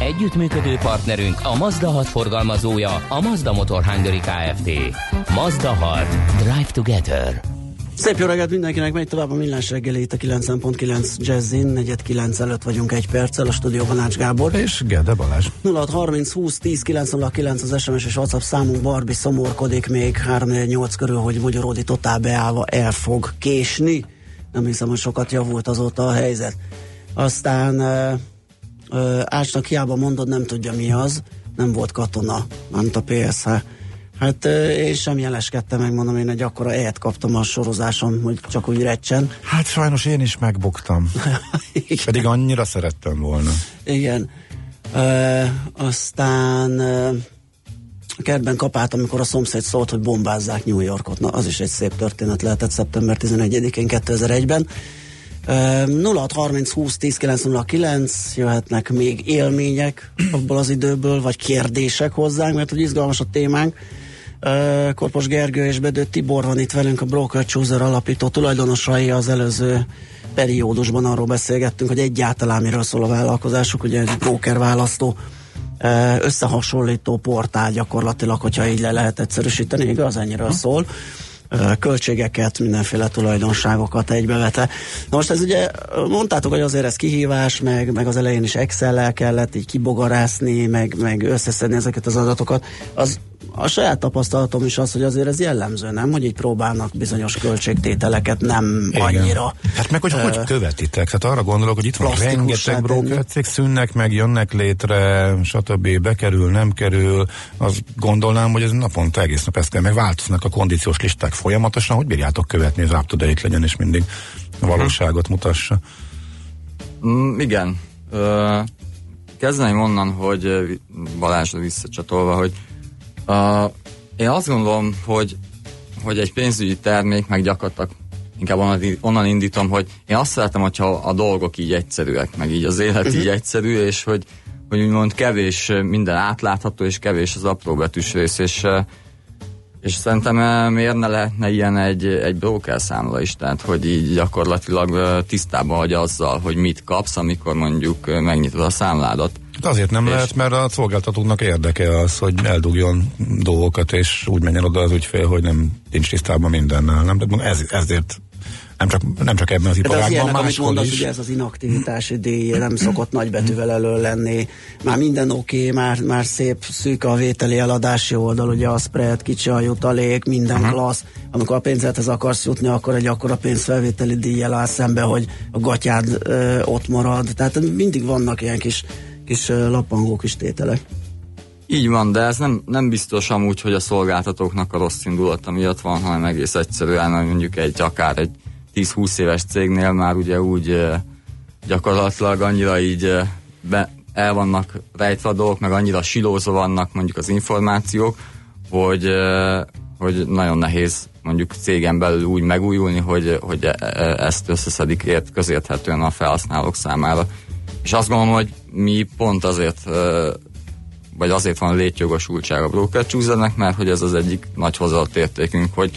Együttműködő partnerünk a Mazda 6 forgalmazója, a Mazda Motor Hungary Kft. Mazda 6. Drive Together. Szép jó reggelt mindenkinek, megy tovább a millás reggeli itt a 9.9 Jazzin, negyed 9 előtt vagyunk egy perccel, a stúdióban Ács Gábor. És Gede Balázs. 0630 20 10 909 az SMS és WhatsApp számunk, Barbi szomorkodik még 3-8 körül, hogy Magyaródi totál beállva el fog késni. Nem hiszem, hogy sokat javult azóta a helyzet. Aztán Ácsnak hiába mondod, nem tudja mi az, nem volt katona, nem a PSH. Hát én sem jeleskedtem, megmondom, én egy akkora ehet kaptam a sorozáson, hogy csak úgy recsen. Hát sajnos én is megbuktam. Pedig annyira szerettem volna. Igen. E, aztán e, kertben kapált, amikor a szomszéd szólt, hogy bombázzák New Yorkot. Na, az is egy szép történet lehetett szeptember 11-én 2001-ben. 0630 20 10 909 jöhetnek még élmények abból az időből, vagy kérdések hozzánk, mert hogy izgalmas a témánk. Korpos Gergő és Bedő Tibor van itt velünk, a Broker Chooser alapító tulajdonosai. Az előző periódusban arról beszélgettünk, hogy egyáltalán miről szól a vállalkozásuk, ugye egy broker választó összehasonlító portál gyakorlatilag, hogyha így le lehet egyszerűsíteni, igaz, ennyiről szól költségeket, mindenféle tulajdonságokat egybevete. Na most ez ugye, mondtátok, hogy azért ez kihívás, meg, meg az elején is Excel-lel kellett így kibogarászni, meg, meg összeszedni ezeket az adatokat. Az a saját tapasztalatom is az, hogy azért ez jellemző, nem? Hogy így próbálnak bizonyos költségtételeket nem Igen. annyira. Hát meg hogy uh, hogy követitek? Tehát arra gondolok, hogy itt van rengeteg brokercég, szűnnek meg, jönnek létre, stb. bekerül, nem kerül. Azt gondolnám, hogy ez naponta egész nap ezt kell, meg változnak a kondíciós listák folyamatosan, hogy bírjátok követni, az up legyen, és mindig a valóságot mutassa. Mm, igen. Uh, kezdeném onnan, hogy Balázsra visszacsatolva, hogy Uh, én azt gondolom, hogy, hogy egy pénzügyi termék meg gyakorlatilag inkább onnan, indítom, hogy én azt szeretem, hogyha a dolgok így egyszerűek, meg így az élet uh-huh. így egyszerű, és hogy, hogy úgymond kevés minden átlátható, és kevés az apró betűs rész, és, és szerintem miért ne lehetne ilyen egy, egy broker számla is, tehát hogy így gyakorlatilag tisztában vagy azzal, hogy mit kapsz, amikor mondjuk megnyitod a számládat. Hát azért nem és lehet, mert a szolgáltatóknak érdeke az, hogy eldugjon dolgokat, és úgy menjen oda az ügyfél, hogy nem nincs tisztában mindennel. Nem? Ez, ezért nem csak, nem csak ebben az iparágban, máshol amit mondasz, is. Ugye ez az inaktivitási díj nem szokott nagybetűvel elő lenni. Már minden oké, okay, már, már szép szűk a vételi eladási oldal, ugye a spread, kicsi a jutalék, minden uh-huh. klassz. Amikor a pénzedhez akarsz jutni, akkor egy akkora pénzfelvételi díjjel áll szembe, hogy a gatyád ö, ott marad. Tehát mindig vannak ilyen kis kis lappangó kis tételek. Így van, de ez nem, nem biztos amúgy, hogy a szolgáltatóknak a rossz indulata miatt van, hanem egész egyszerűen, mondjuk egy akár egy 10-20 éves cégnél már ugye úgy gyakorlatilag annyira így be, el vannak rejtve a dolgok, meg annyira silózva vannak mondjuk az információk, hogy, hogy nagyon nehéz mondjuk cégen belül úgy megújulni, hogy, hogy e, e, ezt összeszedik ért, közérthetően a felhasználók számára. És azt gondolom, hogy mi pont azért vagy azért van létjogosultság a broker mert hogy ez az egyik nagy hozzáadott értékünk, hogy,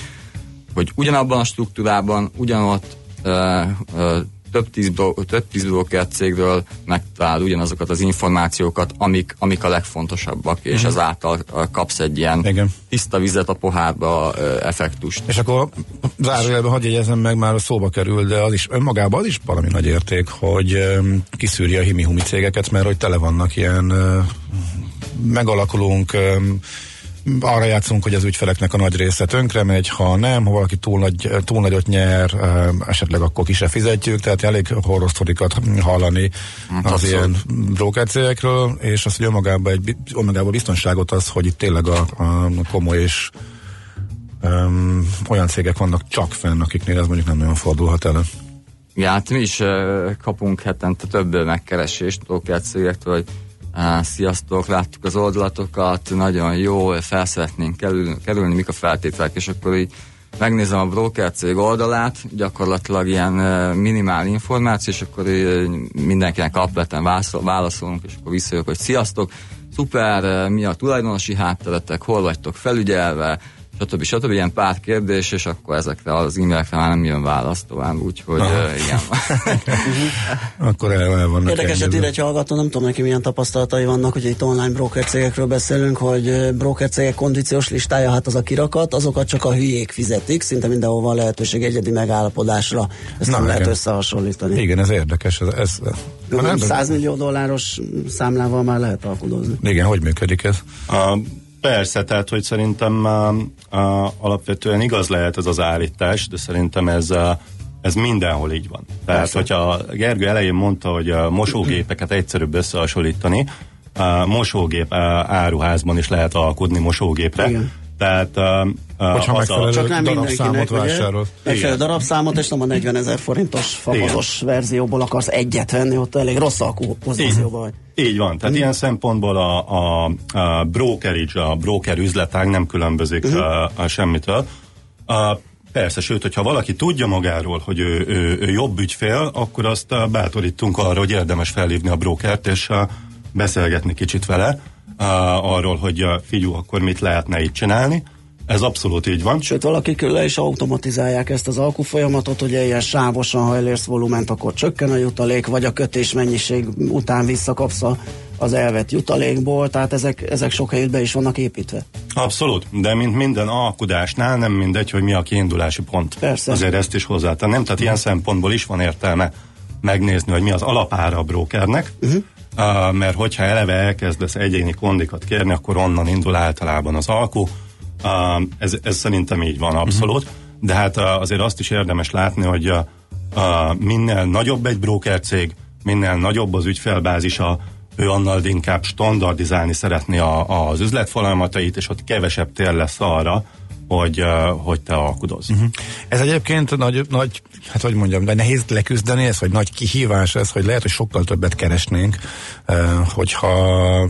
hogy ugyanabban a struktúrában, ugyanott uh, uh, több tíz, több tíz broker cégről megtalál ugyanazokat az információkat, amik, amik a legfontosabbak, uh-huh. és mhm. ezáltal kapsz egy ilyen Igen. tiszta vizet a pohárba effektust. És akkor zárójelben hagyj jegyezem meg, már a szóba kerül, de az is önmagában az is valami nagy érték, hogy kiszűri a himi-humi cégeket, mert hogy tele vannak ilyen megalakulunk arra játszunk, hogy az ügyfeleknek a nagy része tönkre megy, ha nem, ha valaki túl, nagy, túl nagyot nyer, esetleg akkor ki se fizetjük, tehát elég horrorsztorikat hallani hát az abszolút. ilyen brókercégekről, és az, hogy önmagában, egy, önmagában biztonságot az, hogy itt tényleg a, a komoly és um, olyan cégek vannak csak fenn, akiknél ez mondjuk nem nagyon fordulhat elő. Ja, hát mi is uh, kapunk hetente több megkeresést brókercégektől, hogy Sziasztok, láttuk az oldalatokat, nagyon jó, fel szeretnénk kerülni, kerülni mik a feltételek, és akkor így megnézem a broker cég oldalát, gyakorlatilag ilyen minimál információ, és akkor mindenkinek apleten válaszolunk, és akkor visszajövök, hogy sziasztok, szuper, mi a tulajdonosi hátteretek, hol vagytok felügyelve, stb. stb. Ilyen pár kérdés, és akkor ezekre az e-mailekre már nem jön válasz tovább, úgyhogy uh, igen. akkor el, el vannak Érdekeset ír egy hallgató, nem tudom neki milyen tapasztalatai vannak, hogy itt online broker cégekről beszélünk, hogy broker cégek kondíciós listája, hát az a kirakat, azokat csak a hülyék fizetik, szinte mindenhol van lehetőség egyedi megállapodásra, ezt Na, nem lehet összehasonlítani. Igen, ez érdekes. Ez, ez, nem, 100 millió dolláros számlával már lehet alkudozni. Igen, hogy működik ez? A Persze, tehát hogy szerintem uh, uh, alapvetően igaz lehet ez az állítás, de szerintem ez, uh, ez mindenhol így van. Tehát, Persze. hogyha Gergő elején mondta, hogy a mosógépeket egyszerűbb összehasonlítani, uh, mosógép uh, áruházban is lehet alkudni mosógépre. Igen. Tehát uh, Hogyha megfelelő csak nem darabszámot vásárol. Megfelelő darabszámot, és nem a 40 ezer forintos fapados verzióból akarsz egyet venni, ott elég rossz pozícióban vagy. Így van, tehát hmm. ilyen szempontból a, a, a brokerage, a broker üzletág nem különbözik uh-huh. a, a semmitől. A, Persze, sőt, hogyha valaki tudja magáról, hogy ő, ő, ő jobb ügyfél, akkor azt bátorítunk arra, hogy érdemes felhívni a brokert, és beszélgetni kicsit vele arról, hogy figyú, akkor mit lehetne itt csinálni. Ez abszolút így van. Sőt, valaki le is automatizálják ezt az alkufolyamatot, hogy ilyen sávosan, ha elérsz volument, akkor csökken a jutalék, vagy a kötés mennyiség után visszakapsz a, az elvett jutalékból, tehát ezek, ezek sok helyütt be is vannak építve. Abszolút, de mint minden alkudásnál nem mindegy, hogy mi a kiindulási pont. Persze. Azért ezt is hozzátennem, tehát ilyen szempontból is van értelme megnézni, hogy mi az alapára a brokernek, uh-huh. Mert hogyha eleve elkezdesz egyéni kondikat kérni, akkor onnan indul általában az alkú, ez, ez szerintem így van abszolút, uh-huh. de hát azért azt is érdemes látni, hogy minél nagyobb egy broker cég, minél nagyobb az ügyfelbázisa, ő annál inkább standardizálni szeretné a, az üzletfolyamatait, és ott kevesebb tér lesz arra, hogy, hogy te alkudozz. Uh-huh. Ez egyébként nagy, nagy, hát hogy mondjam, de nehéz leküzdeni ez, vagy nagy kihívás ez, hogy lehet, hogy sokkal többet keresnénk, hogyha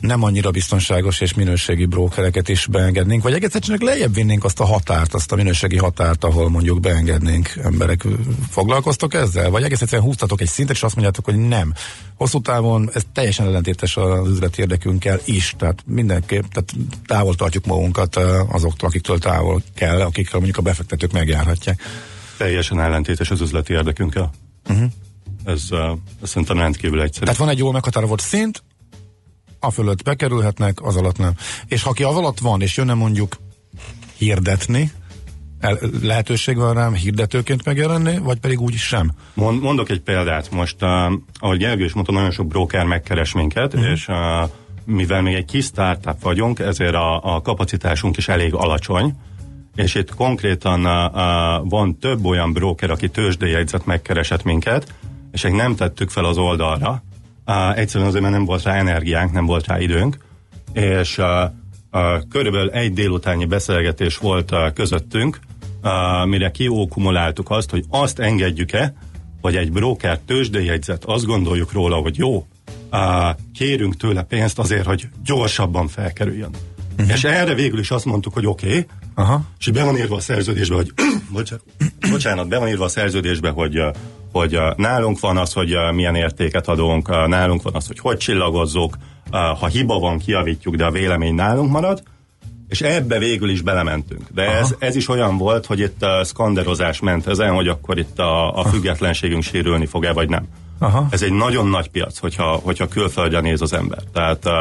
nem annyira biztonságos és minőségi brókereket is beengednénk, vagy egész csak lejjebb vinnénk azt a határt, azt a minőségi határt, ahol mondjuk beengednénk emberek. Foglalkoztok ezzel? Vagy egész egyszerűen húztatok egy szintet, és azt mondjátok, hogy nem. Hosszú távon ez teljesen ellentétes az üzleti érdekünkkel is, tehát mindenképp tehát távol tartjuk magunkat azoktól, akiktől távol kell, akikkel mondjuk a befektetők megjárhatják. Teljesen ellentétes az üzleti érdekünkkel. Uh-huh. Ez, ez szerintem rendkívül egyszerű. Tehát van egy jól meghatározott szint, a fölött bekerülhetnek, az alatt nem. És ha ki az alatt van, és jönne mondjuk hirdetni, el, lehetőség van rám hirdetőként megjelenni, vagy pedig úgy sem? Mond, mondok egy példát. Most, uh, ahogy Gergő is mondta, nagyon sok broker megkeres minket, uh-huh. és uh, mivel még egy kis startup vagyunk, ezért a, a kapacitásunk is elég alacsony, és itt konkrétan uh, uh, van több olyan broker, aki tőzsdéjegyzet megkeresett minket, és egy nem tettük fel az oldalra, Uh, egyszerűen azért, mert nem volt rá energiánk, nem volt rá időnk, és uh, uh, körülbelül egy délutányi beszélgetés volt uh, közöttünk, uh, mire kiókumuláltuk azt, hogy azt engedjük-e, hogy egy broker tőzsdéjegyzet, azt gondoljuk róla, hogy jó, uh, kérünk tőle pénzt azért, hogy gyorsabban felkerüljön. Uh-huh. És erre végül is azt mondtuk, hogy oké, okay, Aha. és be van írva a szerződésbe, hogy bocsánat, be van írva a szerződésbe, hogy hogy nálunk van az, hogy milyen értéket adunk, nálunk van az, hogy hogy csillagozzuk, ha hiba van, kiavítjuk, de a vélemény nálunk marad, és ebbe végül is belementünk. De ez, ez is olyan volt, hogy itt a skanderozás ment ezen, hogy akkor itt a, a függetlenségünk sérülni fog-e, vagy nem. Aha. Ez egy nagyon nagy piac, hogyha, hogyha külföldre néz az ember. Tehát uh,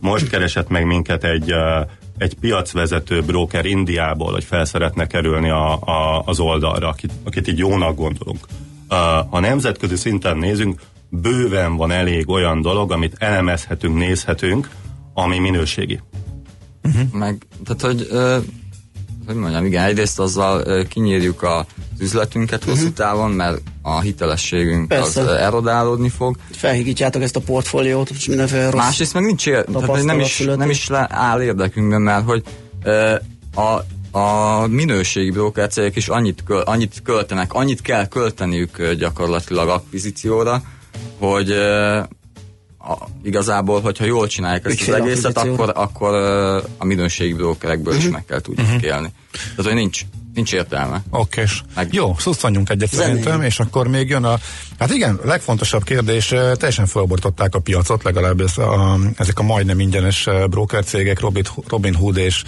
most keresett meg minket egy, uh, egy piacvezető broker Indiából, hogy fel szeretne kerülni a, a, az oldalra, akit, akit így jónak gondolunk ha nemzetközi szinten nézünk, bőven van elég olyan dolog, amit elemezhetünk, nézhetünk, ami minőségi. Uh-huh. Meg, tehát, hogy, uh, hogy mondjam, igen, egyrészt azzal kinyírjuk az üzletünket uh-huh. hosszú távon, mert a hitelességünk Persze. az erodálódni fog. Felhigítjátok ezt a portfóliót, és mindenféle rossz Másrészt meg nincs ér, tehát nem is, nem is áll érdekünkben, mert hogy a a minőségi brókercégek is annyit, köl, annyit költenek, annyit kell költeniük gyakorlatilag akvizícióra, hogy a, igazából, hogyha jól csinálják ezt az egészet, akkor, akkor a minőségi brókerekből uh-huh. is meg kell tudjuk uh-huh. élni. Tehát, hogy nincs, nincs értelme. Oké, Meg... jó, szusztanjunk egyet Zenén. szerintem, és akkor még jön a, hát igen, legfontosabb kérdés, teljesen felbortották a piacot, legalább ez a, ezek a majdnem ingyenes broker cégek, Robin, Robin Hood és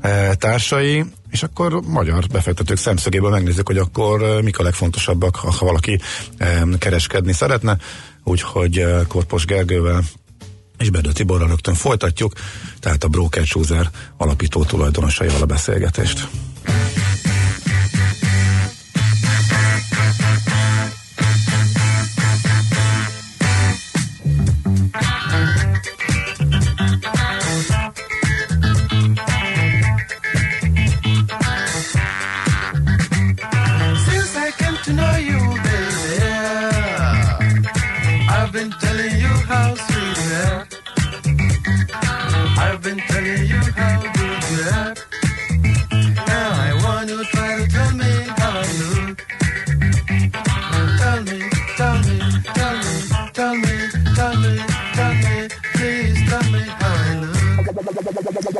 e, társai, és akkor magyar befektetők szemszögéből megnézzük, hogy akkor mik a legfontosabbak, ha valaki e, kereskedni szeretne úgyhogy eh, Korpos Gergővel és Bedő Tiborral rögtön folytatjuk, tehát a Broker Chooser alapító tulajdonosaival a beszélgetést.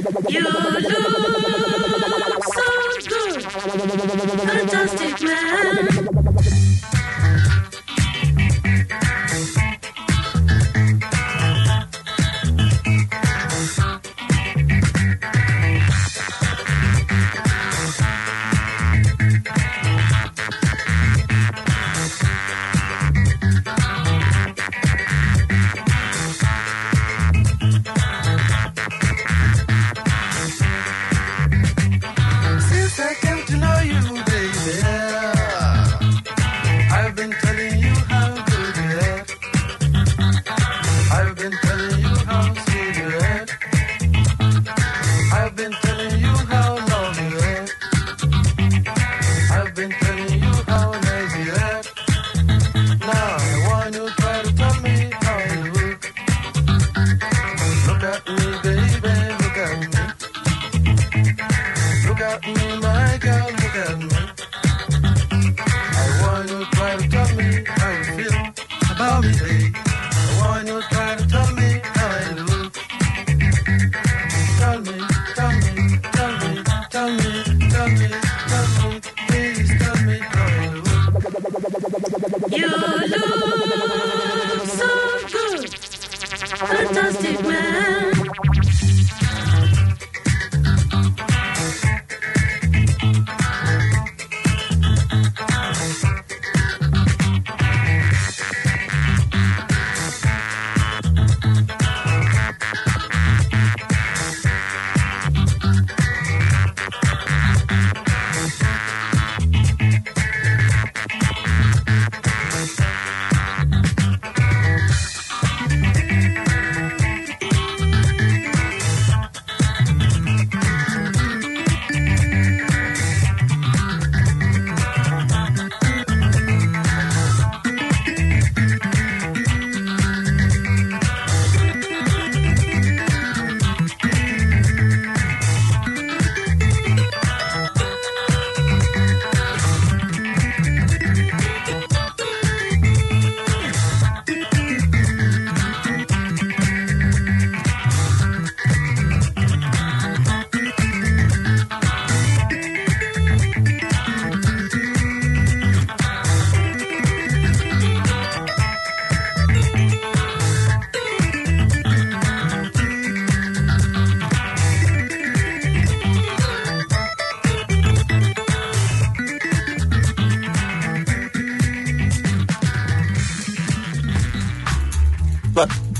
You look so good, fantastic man.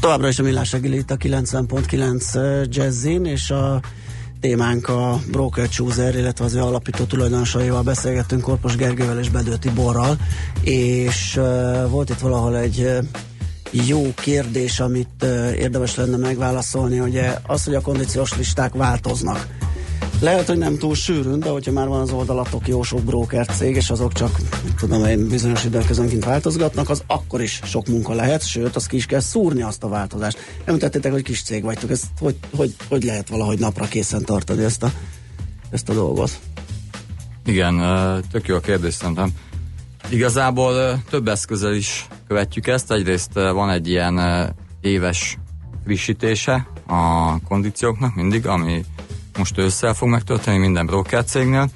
Továbbra is a millás reggeli itt a 90.9 Jazzin, és a témánk a Broker Chooser, illetve az ő alapító tulajdonosaival beszélgettünk Korpos Gergővel és Bedő Tiborral, és uh, volt itt valahol egy uh, jó kérdés, amit uh, érdemes lenne megválaszolni, hogy az, hogy a kondíciós listák változnak lehet, hogy nem túl sűrűn, de hogyha már van az oldalatok jó sok broker cég, és azok csak, tudom én, bizonyos időközönként változgatnak, az akkor is sok munka lehet, sőt, az ki is kell szúrni azt a változást. Említettétek, hogy kis cég vagytok, ezt hogy, hogy, hogy lehet valahogy napra készen tartani ezt a, ezt a dolgot? Igen, tök jó a kérdés szerintem. Igazából több eszközzel is követjük ezt. Egyrészt van egy ilyen éves frissítése a kondícióknak mindig, ami most ősszel fog megtörténni minden broker cégnél.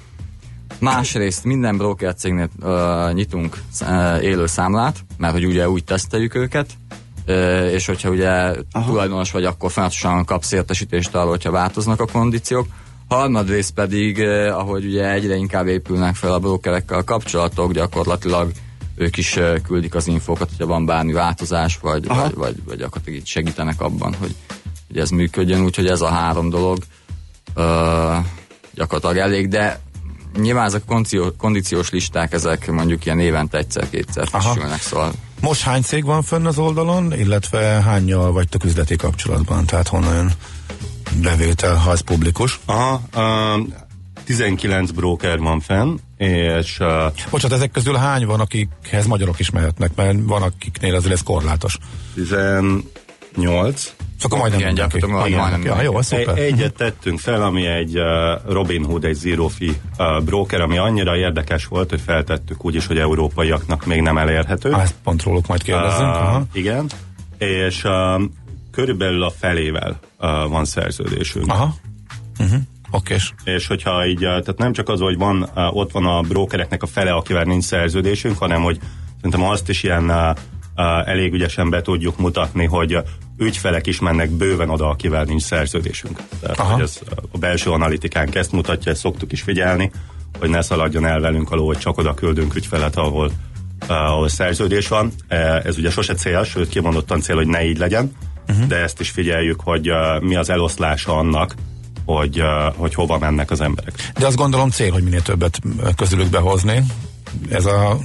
Másrészt minden broker cégnél uh, nyitunk uh, élő számlát, mert hogy ugye úgy teszteljük őket, uh, és hogyha ugye Aha. tulajdonos vagy, akkor folyamatosan kapsz értesítést arról, hogyha változnak a kondíciók. Harmadrészt pedig, uh, ahogy ugye egyre inkább épülnek fel a brokerekkel a kapcsolatok, gyakorlatilag ők is uh, küldik az infókat, hogyha van bármi változás, vagy, vagy, vagy, vagy gyakorlatilag így segítenek abban, hogy, hogy ez működjön, úgyhogy ez a három dolog gyakorlatilag elég, de nyilván ezek kondició, kondíciós listák, ezek mondjuk ilyen évente egyszer-kétszer frissülnek, szóval most hány cég van fönn az oldalon, illetve hányal vagytok üzleti kapcsolatban? Tehát honnan jön bevétel, ha ez publikus? Aha, uh, 19 broker van fenn, és... Uh, Bocsát, ezek közül hány van, akikhez magyarok is mehetnek, mert van akiknél azért ez korlátos. 18. Akkor majdnem Igen, gyakorlatilag majdnem Ja, jó, szuper. Egy, egyet tettünk fel, ami egy Robin Hood, egy zero fee broker, ami annyira érdekes volt, hogy feltettük úgy is, hogy európaiaknak még nem elérhető. Ah, ezt pont róluk majd kérdezzünk. Uh, igen, és uh, körülbelül a felével uh, van szerződésünk. Aha. Uh-huh. Okés. És hogyha így, tehát nem csak az, hogy van, ott van a brokereknek a fele, akivel nincs szerződésünk, hanem hogy szerintem azt is ilyen elég ügyesen be tudjuk mutatni, hogy ügyfelek is mennek bőven oda, akivel nincs szerződésünk. Tehát, Aha. hogy ez uh, a belső analitikánk ezt mutatja, ezt szoktuk is figyelni, hogy ne szaladjon el velünk alól, hogy csak oda küldünk ügyfelet, ahol, uh, ahol szerződés van. Ez ugye sose cél, sőt kimondottan cél, hogy ne így legyen, uh-huh. de ezt is figyeljük, hogy mi az eloszlása annak, hogy, hogy hova mennek az emberek. De azt gondolom cél, hogy minél többet közülük behozni. Ez a,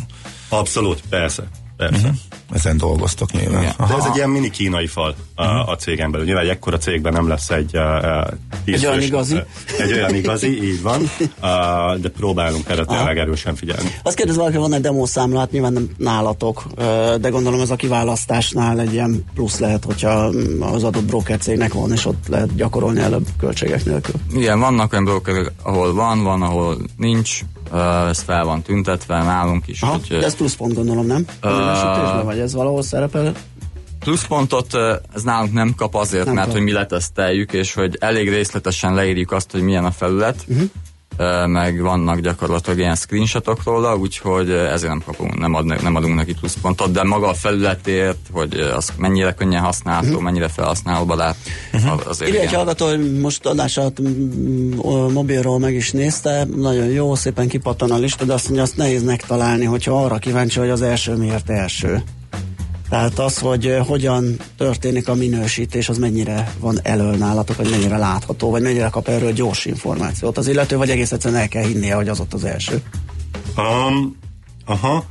Abszolút, persze. Persze. uh-huh. ezen dolgoztok nyilván. Igen. De ez egy ilyen mini kínai fal a, a cégen belül. Nyilván egy ekkora cégben nem lesz egy uh, tíz Egy olyan igazi. uh, Egy olyan igazi, így van. Uh, de próbálunk erre tényleg erősen figyelni. Azt kérdez valaki, van egy demószámla, hát nyilván nem nálatok, de gondolom ez a kiválasztásnál egy ilyen plusz lehet, hogyha az adott broker cégnek van, és ott lehet gyakorolni előbb költségek nélkül. Igen, vannak olyan brokerek, ahol van, van, ahol nincs, ez fel van tüntetve nálunk is. Aha, hogy, de ez pluszpont gondolom, nem? Az minősítésben, vagy ez valahol szerepel? Pluszpontot uh, ez nálunk nem kap azért, Nem mert kap. hogy mi leteszteljük, és hogy elég részletesen leírjuk azt, hogy milyen a felület, uh-huh. Meg vannak gyakorlatilag ilyen screenshotok róla, úgyhogy ezért nem kapunk, nem, ad, nem adunk neki pluszpontot, de maga a felületért, hogy az mennyire könnyen használható, uh-huh. mennyire felhasználóbarát, uh-huh. azért Írja egy hallgató, hogy most adás alatt mm, ö, mobilról meg is nézte, nagyon jó, szépen kipattan a lista, de azt mondja, azt nehéz megtalálni, hogyha arra kíváncsi, hogy az első miért első. Tehát az, hogy hogyan történik a minősítés, az mennyire van elől nálatok, vagy mennyire látható, vagy mennyire kap erről gyors információt az illető, vagy egész egyszerűen el kell hinnie, hogy az ott az első. Um, aha.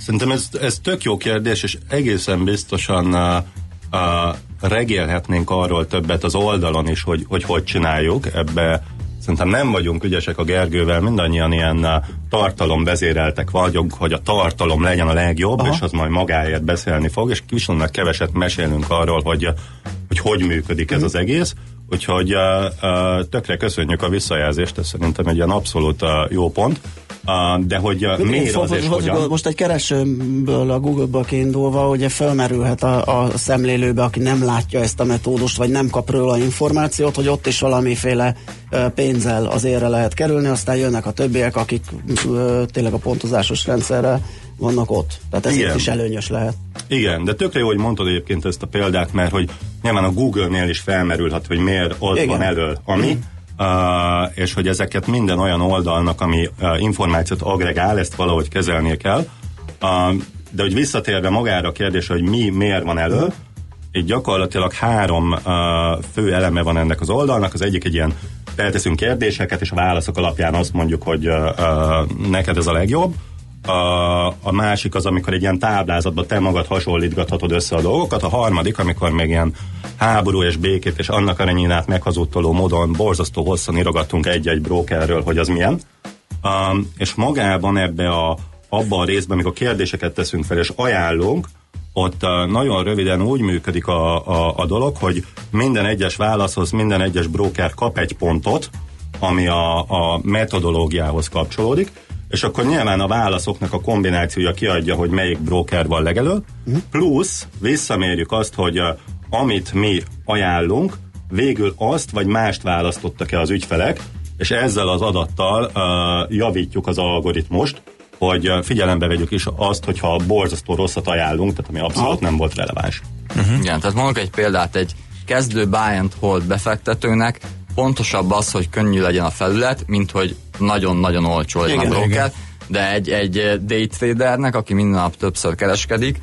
Szerintem ez, ez tök jó kérdés, és egészen biztosan uh, uh, regélhetnénk arról többet az oldalon is, hogy hogy, hogy csináljuk. Ebbe szerintem nem vagyunk ügyesek a Gergővel, mindannyian ilyen uh, tartalomvezéreltek vagyunk, hogy a tartalom legyen a legjobb, Aha. És az majd magáért beszélni fog, és viszonylag keveset mesélünk arról, hogy uh, hogy, hogy működik ez az egész. Úgyhogy uh, uh, tökre köszönjük a visszajelzést, ez szerintem egy ilyen abszolút uh, jó pont. Uh, de hogy uh, miért az és hogyan? Most egy keresőből, a Google-ből kiindulva, ugye felmerülhet a, a szemlélőbe, aki nem látja ezt a metódust, vagy nem kap róla információt, hogy ott is valamiféle ö, pénzzel az érre lehet kerülni, aztán jönnek a többiek, akik tényleg a pontozásos rendszerrel vannak ott. Tehát ez Igen. is előnyös lehet. Igen, de tökre jó, hogy mondtad egyébként ezt a példát, mert hogy nyilván a Google-nél is felmerülhet, hogy miért ott Igen. van elől ami, uh, és hogy ezeket minden olyan oldalnak, ami uh, információt agregál, ezt valahogy kezelnie kell. Uh, de hogy visszatérve magára a kérdés, hogy mi miért van elől, így gyakorlatilag három uh, fő eleme van ennek az oldalnak. Az egyik egy ilyen felteszünk kérdéseket, és a válaszok alapján azt mondjuk, hogy uh, uh, neked ez a legjobb. A, a másik az, amikor egy ilyen táblázatban te magad hasonlítgathatod össze a dolgokat. A harmadik, amikor még ilyen háború és békét és annak aranyinát meghazudtoló módon borzasztó hosszan írogattunk egy-egy brokerről, hogy az milyen. Um, és magában ebbe a, abban a részben, amikor kérdéseket teszünk fel és ajánlunk, ott uh, nagyon röviden úgy működik a, a, a dolog, hogy minden egyes válaszhoz minden egyes broker kap egy pontot, ami a, a metodológiához kapcsolódik, és akkor nyilván a válaszoknak a kombinációja kiadja, hogy melyik broker van legelő, plusz visszamérjük azt, hogy uh, amit mi ajánlunk, végül azt vagy mást választottak-e az ügyfelek, és ezzel az adattal uh, javítjuk az algoritmust, hogy figyelembe vegyük is azt, hogyha borzasztó rosszat ajánlunk, tehát ami abszolút nem volt releváns. Uh-huh. Igen, tehát mondok egy példát, egy kezdő buy and hold befektetőnek pontosabb az, hogy könnyű legyen a felület, mint hogy nagyon-nagyon olcsó legyen a broker, de egy, egy day tradernek, aki minden nap többször kereskedik,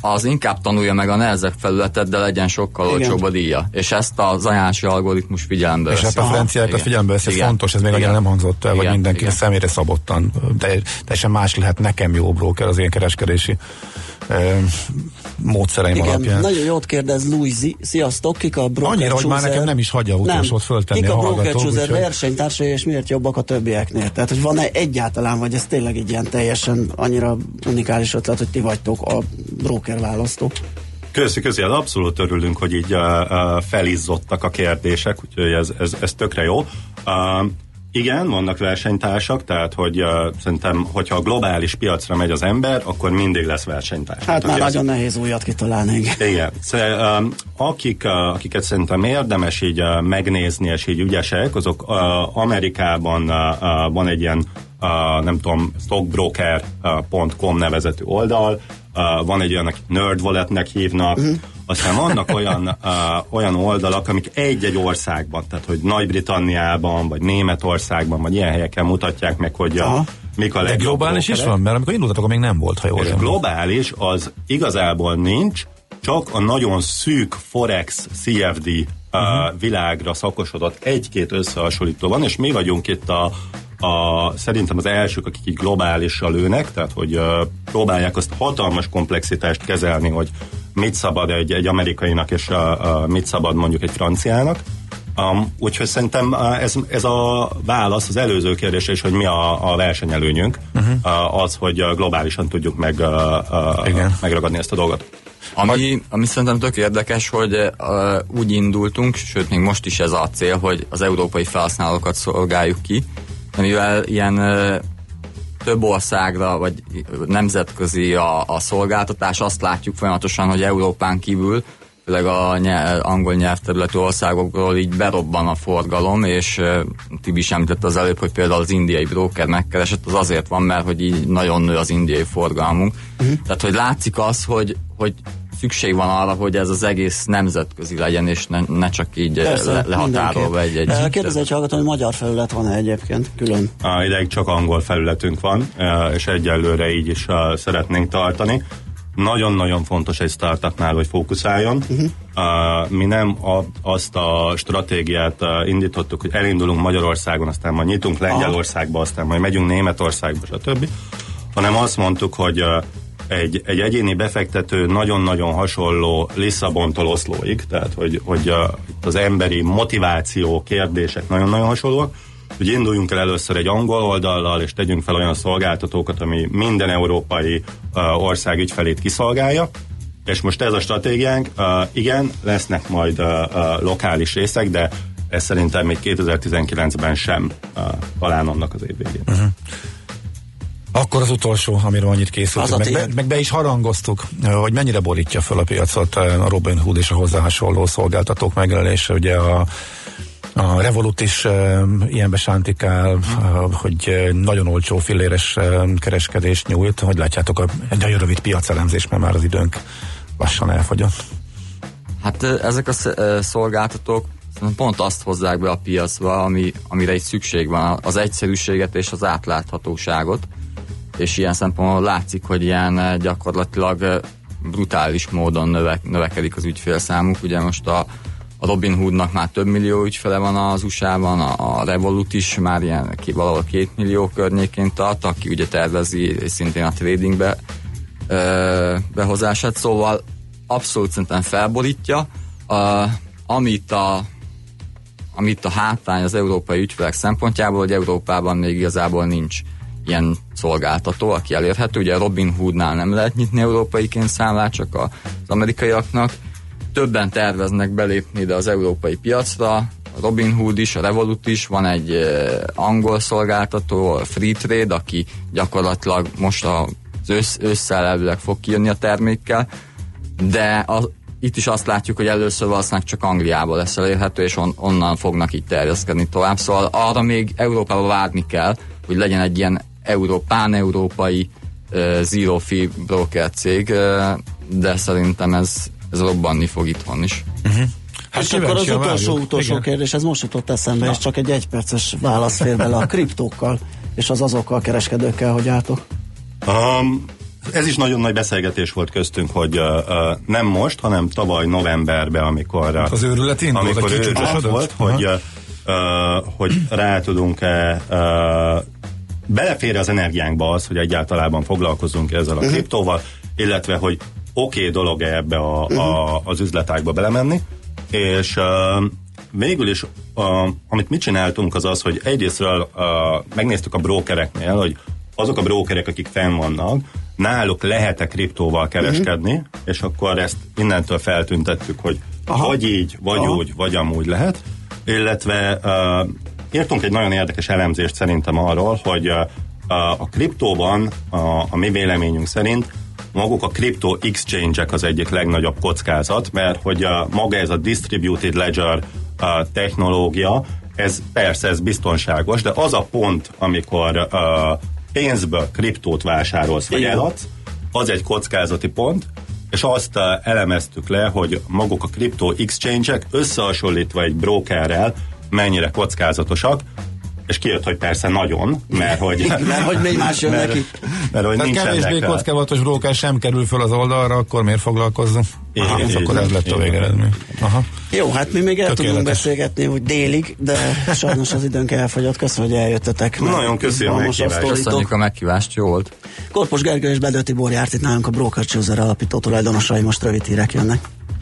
az inkább tanulja meg a nehezebb felületet, de legyen sokkal Igen. olcsóbb a díja. És ezt az ajánlási algoritmus figyelembe veszi. És a preferenciákat figyelembe veszi, ez fontos, ez még annyira nem hangzott el, vagy mindenki Igen. személyre szabottan. De teljesen más lehet nekem jó broker az én kereskedési módszereim Igen, alapján. Nagyon jót kérdez Louisi. Sziasztok, kik a broker Annyira, hogy már nekem nem is hagyja utolsót föltenni kik a, a broker chooser versenytársai, és miért jobbak a többieknél? Tehát, hogy van-e egyáltalán, vagy ez tényleg egy ilyen teljesen annyira unikális ötlet, hogy ti vagytok a broker választó? Köszi, köszi, hát abszolút örülünk, hogy így uh, uh, felizzottak a kérdések, úgyhogy ez, ez, ez tökre jó. Uh, igen, vannak versenytársak, tehát hogy uh, szerintem, hogyha a globális piacra megy az ember, akkor mindig lesz versenytárs. Hát már nagyon az... nehéz újat kitalálni. Igen. Szóval, um, akik, uh, akiket szerintem érdemes így uh, megnézni, és így ügyesek, azok uh, Amerikában uh, uh, van egy ilyen uh, nem tudom, stockbroker.com nevezetű oldal, uh, van egy olyan, akit NerdWalletnek hívnak, uh-huh. Aztán vannak olyan, uh, olyan oldalak, amik egy-egy országban, tehát hogy Nagy-Britanniában, vagy Németországban, vagy ilyen helyeken mutatják meg, hogy a, mik a legjobb De globális is van, mert amikor indultatok, még nem volt, ha jól És globális az igazából nincs, csak a nagyon szűk Forex CFD uh, uh-huh. világra szakosodott egy-két összehasonlító van, és mi vagyunk itt a, a, szerintem az elsők, akik így globálisan lőnek, tehát hogy uh, próbálják azt hatalmas komplexitást kezelni, hogy mit szabad egy, egy amerikainak, és uh, uh, mit szabad mondjuk egy franciának. Um, úgyhogy szerintem uh, ez, ez a válasz az előző kérdés is, hogy mi a, a versenyelőnyünk, uh-huh. uh, az, hogy uh, globálisan tudjuk meg, uh, uh, megragadni ezt a dolgot. Ami, ami szerintem tök érdekes, hogy uh, úgy indultunk, sőt még most is ez a cél, hogy az európai felhasználókat szolgáljuk ki, mivel ilyen több országra, vagy nemzetközi a, a szolgáltatás, azt látjuk folyamatosan, hogy Európán kívül, főleg a nyelv, angol nyelvterületű országokról így berobban a forgalom, és uh, Tibi is említett az előbb, hogy például az indiai broker megkeresett, az azért van, mert hogy így nagyon nő az indiai forgalmunk. Uh-huh. Tehát, hogy látszik az, hogy, hogy szükség van arra, hogy ez az egész nemzetközi legyen, és ne, ne csak így eh, Persze, le, lehatárolva egy... egy Kérdez egy hallgató, hogy magyar felület van-e egyébként külön? A, ideig csak angol felületünk van, eh, és egyelőre így is eh, szeretnénk tartani. Nagyon-nagyon fontos egy startupnál, hogy fókuszáljon. Uh-huh. Uh, mi nem a, azt a stratégiát indítottuk, hogy elindulunk Magyarországon, aztán majd nyitunk Lengyelországba, aztán majd megyünk Németországba, stb. Hanem azt mondtuk, hogy egy, egy egyéni befektető nagyon-nagyon hasonló Lisszabontól Oszlóig, tehát hogy, hogy a, az emberi motiváció kérdések nagyon-nagyon hasonlóak, hogy induljunk el először egy angol oldallal, és tegyünk fel olyan szolgáltatókat, ami minden európai uh, ország ügyfelét kiszolgálja, és most ez a stratégiánk, uh, igen, lesznek majd uh, uh, lokális részek, de ez szerintem még 2019-ben sem uh, talán annak az év végén. Uh-huh. Akkor az utolsó, amiről annyit készült, meg, be, meg be is harangoztuk, hogy mennyire borítja fel a piacot a Robin Hood és a hozzá hasonló szolgáltatók megjelenése. Ugye a, a Revolut is uh, ilyenbe sántikál, uh, hogy nagyon olcsó filléres uh, kereskedést nyújt. Hogy látjátok, a, egy nagyon rövid piacelemzés, mert már az időnk lassan elfogyott. Hát ezek a szolgáltatók pont azt hozzák be a piacba, ami, amire itt szükség van, az egyszerűséget és az átláthatóságot és ilyen szempontból látszik, hogy ilyen eh, gyakorlatilag eh, brutális módon növe, növekedik az ügyfélszámuk. Ugye most a, a Robin Hoodnak már több millió ügyfele van az USA-ban, a, a Revolut is már ilyen ki, valahol két millió környékén tart, aki ugye tervezi szintén a tradingbe ö, eh, behozását, szóval abszolút szerintem felborítja. A, amit a amit a hátrány az európai ügyfelek szempontjából, hogy Európában még igazából nincs ilyen szolgáltató, aki elérhető. Ugye Robin Hoodnál nem lehet nyitni európaiként számlát, csak az amerikaiaknak. Többen terveznek belépni ide az európai piacra, a Robin Hood is, a Revolut is, van egy uh, angol szolgáltató, a Free Trade, aki gyakorlatilag most az ősz, ősszel elvileg fog kijönni a termékkel, de a, itt is azt látjuk, hogy először valószínűleg csak Angliában lesz elérhető, és on, onnan fognak itt terjeszkedni tovább. Szóval arra még Európába várni kell, hogy legyen egy ilyen Euró, pán-európai zero fee broker cég, de szerintem ez, ez robbanni fog itthon is. Uh-huh. Hát és akkor az utolsó, utolsó Igen. kérdés, ez most jutott eszembe, Na. és csak egy egyperces válasz fér bele a kriptókkal, és az azokkal kereskedőkkel, hogy álltok? Um, ez is nagyon nagy beszélgetés volt köztünk, hogy uh, uh, nem most, hanem tavaly novemberben, amikor uh, az őrület indult, amikor őrület volt, hogy, uh, uh, hogy rá tudunk-e uh, belefér az energiánkba az, hogy egyáltalán foglalkozunk ezzel a uh-huh. kriptóval, illetve hogy oké okay dolog-e ebbe a, a, az üzletágba belemenni, és uh, végül is, uh, amit mi csináltunk, az az, hogy egyrésztről uh, megnéztük a brokereknél, hogy azok a brokerek, akik fenn vannak, náluk lehet-e kriptóval kereskedni, uh-huh. és akkor ezt innentől feltüntettük, hogy Aha. vagy így, vagy Aha. úgy, vagy amúgy lehet, illetve uh, írtunk egy nagyon érdekes elemzést szerintem arról, hogy a kriptóban a, a mi véleményünk szerint maguk a kripto exchange-ek az egyik legnagyobb kockázat, mert hogy a, maga ez a distributed ledger a technológia, ez persze ez biztonságos, de az a pont, amikor a pénzből kriptót vásárolsz vagy eladsz, az egy kockázati pont, és azt elemeztük le, hogy maguk a kripto exchange-ek összehasonlítva egy brokerrel mennyire kockázatosak, és kijött, hogy persze nagyon, mert hogy... mert hogy még más jön mert, neki. Mert hogy Tehát kevésbé kockávatos bróker sem kerül föl az oldalra, akkor miért foglalkozzunk? Aha, így, akkor ez lett a végeredmény. Aha. Jó, hát mi még el Tökéletes. tudunk beszélgetni úgy délig, de sajnos az időnk elfogyott. Köszönöm, hogy eljöttetek. Nagyon köszönöm a meghívást. Köszönjük a meghívást, jó volt. Korpos Gergely és Bedő Tibor járt itt nálunk a Broker Chooser alapító tulajdonosai, most rövid hírek jönnek.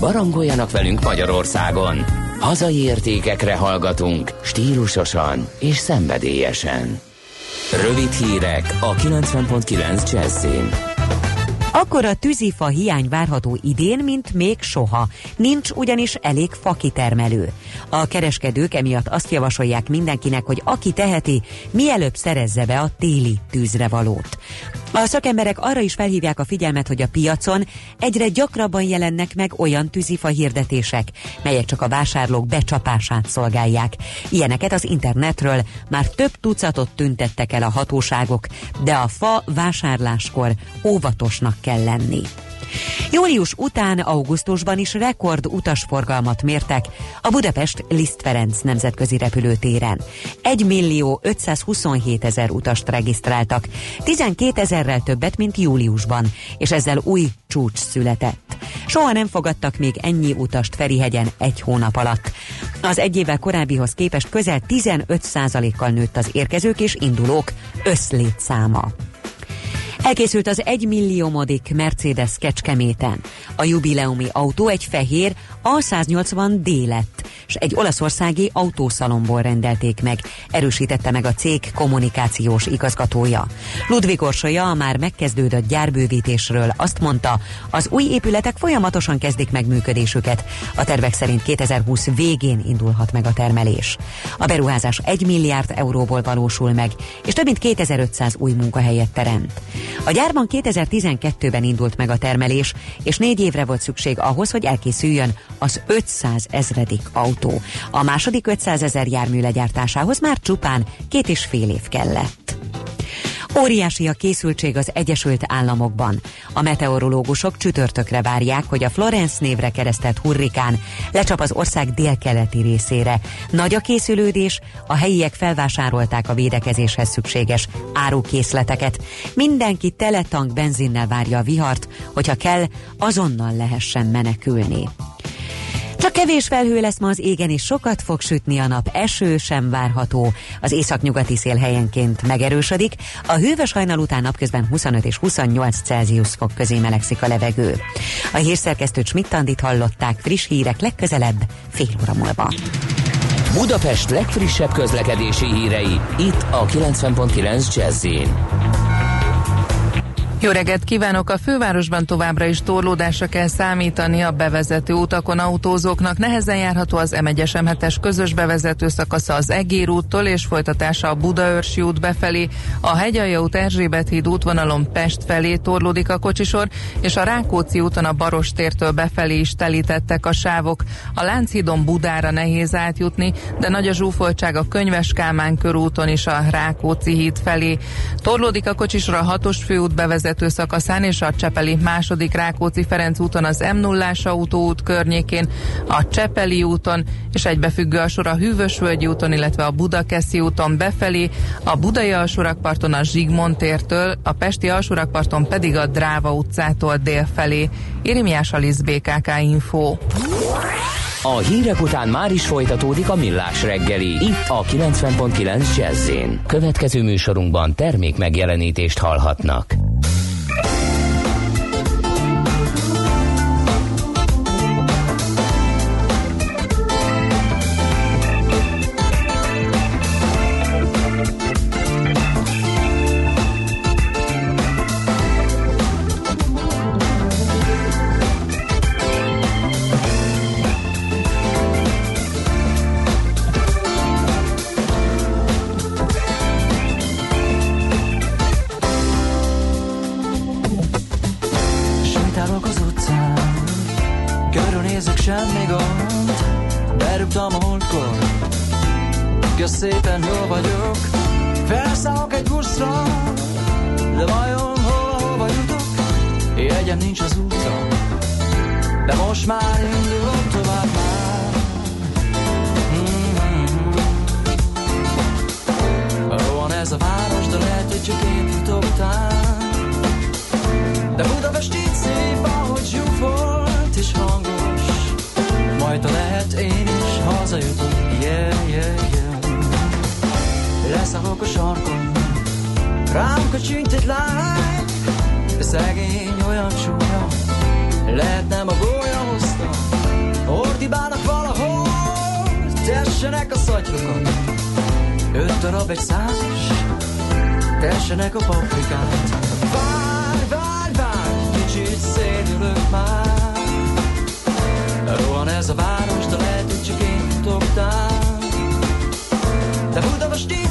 Barangoljanak velünk Magyarországon! Hazai értékekre hallgatunk, stílusosan és szenvedélyesen. Rövid hírek a 90.9 Jazzin. Akkora tűzifa hiány várható idén, mint még soha. Nincs ugyanis elég fakitermelő. A kereskedők emiatt azt javasolják mindenkinek, hogy aki teheti, mielőbb szerezze be a téli tűzrevalót. A szakemberek arra is felhívják a figyelmet, hogy a piacon egyre gyakrabban jelennek meg olyan tűzifa hirdetések, melyek csak a vásárlók becsapását szolgálják. Ilyeneket az internetről már több tucatot tüntettek el a hatóságok, de a fa vásárláskor óvatosnak kell lenni. Július után augusztusban is rekord utasforgalmat mértek a Budapest Liszt Ferenc nemzetközi repülőtéren. 1 millió 527 ezer utast regisztráltak, 12 ezerrel többet, mint júliusban, és ezzel új csúcs született. Soha nem fogadtak még ennyi utast Ferihegyen egy hónap alatt. Az egy évvel korábbihoz képest közel 15 kal nőtt az érkezők és indulók összlétszáma. Elkészült az 1 milliómodik Mercedes Kecskeméten. A jubileumi autó egy fehér A180D lett, és egy olaszországi autószalomból rendelték meg, erősítette meg a cég kommunikációs igazgatója. Ludvig Orsolya már megkezdődött gyárbővítésről azt mondta, az új épületek folyamatosan kezdik meg működésüket. A tervek szerint 2020 végén indulhat meg a termelés. A beruházás 1 milliárd euróból valósul meg, és több mint 2500 új munkahelyet teremt. A gyárban 2012-ben indult meg a termelés, és négy évre volt szükség ahhoz, hogy elkészüljön az 500 ezredik autó. A második 500 ezer jármű legyártásához már csupán két és fél év kellett. Óriási a készültség az Egyesült Államokban. A meteorológusok csütörtökre várják, hogy a Florence névre keresztelt hurrikán lecsap az ország délkeleti részére. Nagy a készülődés, a helyiek felvásárolták a védekezéshez szükséges árukészleteket. Mindenki teletank benzinnel várja a vihart, hogyha kell, azonnal lehessen menekülni. Csak kevés felhő lesz ma az égen, és sokat fog sütni a nap, eső sem várható. Az északnyugati szél helyenként megerősödik, a hűvös hajnal után napközben 25 és 28 Celsius fok közé melegszik a levegő. A hírszerkesztőt Schmidt hallották, friss hírek legközelebb, fél óra múlva. Budapest legfrissebb közlekedési hírei, itt a 90.9 jazz jó reggelt kívánok! A fővárosban továbbra is torlódásra kell számítani a bevezető utakon autózóknak. Nehezen járható az m 1 es közös bevezető szakasza az Egér úttól és folytatása a Budaörsi út befelé. A Hegyalja út Erzsébet híd útvonalon Pest felé torlódik a kocsisor, és a Rákóczi úton a Barostértől befelé is telítettek a sávok. A Lánchídon Budára nehéz átjutni, de nagy a zsúfoltság a Könyves Kálmán körúton is a Rákóczi híd felé. Torlódik a kocsisor a hatos főút bevezető vezető szakaszán és a Csepeli második Rákóczi Ferenc úton az m 0 autóút környékén, a Csepeli úton és egybefüggő a sor a Hűvösvölgyi úton, illetve a Budakeszi úton befelé, a Budai alsórakparton a Zsigmond tértől, a Pesti alsórakparton pedig a Dráva utcától dél felé. Irimiás Alisz BKK Info. A hírek után már is folytatódik a millás reggeli. Itt a 90.9 jazz Következő műsorunkban termék megjelenítést hallhatnak. Rám köcsintett lány, de szegény olyan csúnya, lehet nem a gólya hozta. Ordibálnak valahol, tessenek a szatyrokon. Öt darab egy százas, tessenek a paprikát. Várj, várj, várj, kicsit szédülök már. Rohan ez a város, de lehet, hogy csak én tudok tán. De Budapest így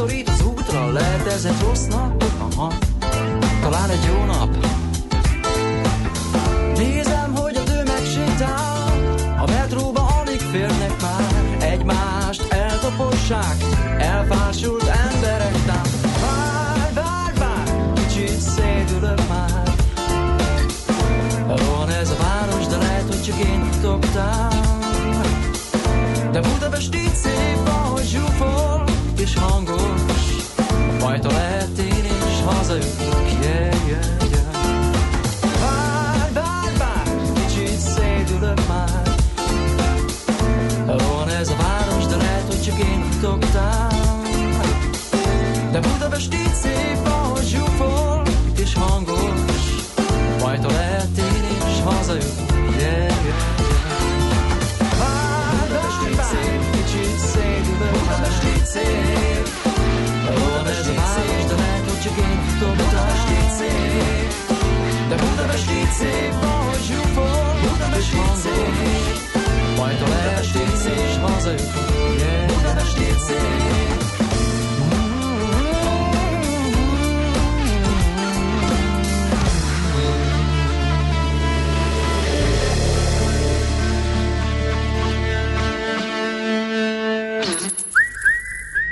szorít az útra, lehet ez egy rossz nap? Aha, talán egy jó nap. Nézem, hogy a dő megsétál, a metróba alig férnek már, egymást eltapossák, elfásult emberek tám. Várj, várj, várj, kicsit szédülök már. Rohan ez a város, de lehet, hogy csak én tudok. De Budapest így szép van, és hangos, majd a lehet én is hazajövök, yeah, yeah, yeah. Várj, várj, várj, kicsit a város, de lehet, hogy csak én tudok. De Budapest így szép, ahogy zsúfol és hangos, majd a lehet én is hazajövök. szép, ugyanis.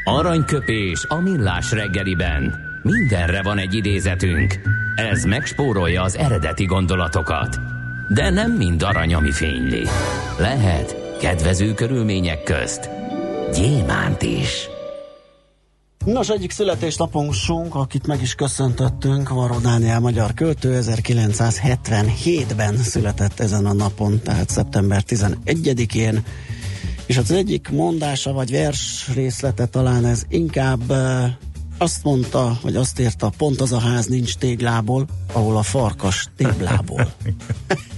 Aranyköpés a millás reggeliben. Mindenre van egy idézetünk. Ez megspórolja az eredeti gondolatokat. De nem mind arany, ami fényli. Lehet kedvező körülmények közt gyémánt is. Nos, egyik születésnapunkunk, akit meg is köszöntöttünk, Varó Dániel magyar költő, 1977-ben született ezen a napon, tehát szeptember 11-én, és az egyik mondása vagy vers részlete talán ez inkább azt mondta, vagy azt írta, pont az a ház nincs téglából, ahol a farkas téglából.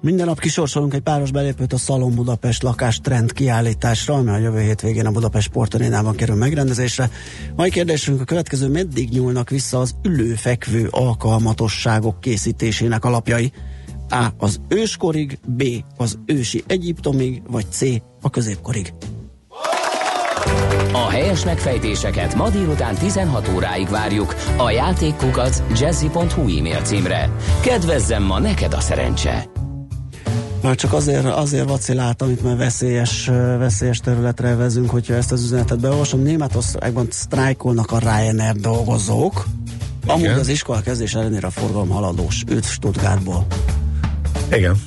Minden nap kisorsolunk egy páros belépőt a Szalon Budapest lakás trend kiállításra, ami a jövő hétvégén a Budapest Sportarénában kerül megrendezésre. Mai kérdésünk a következő, meddig nyúlnak vissza az ülőfekvő alkalmatosságok készítésének alapjai? A. Az őskorig, B. Az ősi Egyiptomig, vagy C. A középkorig. A helyes megfejtéseket ma délután 16 óráig várjuk a játékkukac jazzy.hu e-mail címre. Kedvezzem ma neked a szerencse! Már csak azért, azért vaciláltam, itt már veszélyes, veszélyes területre vezünk, hogyha ezt az üzenetet beolvasom. Németországban sztrájkolnak a Ryanair dolgozók. Igen. Amúgy az iskola kezdés ellenére a forgalom haladós. Őt Stuttgartból. Igen.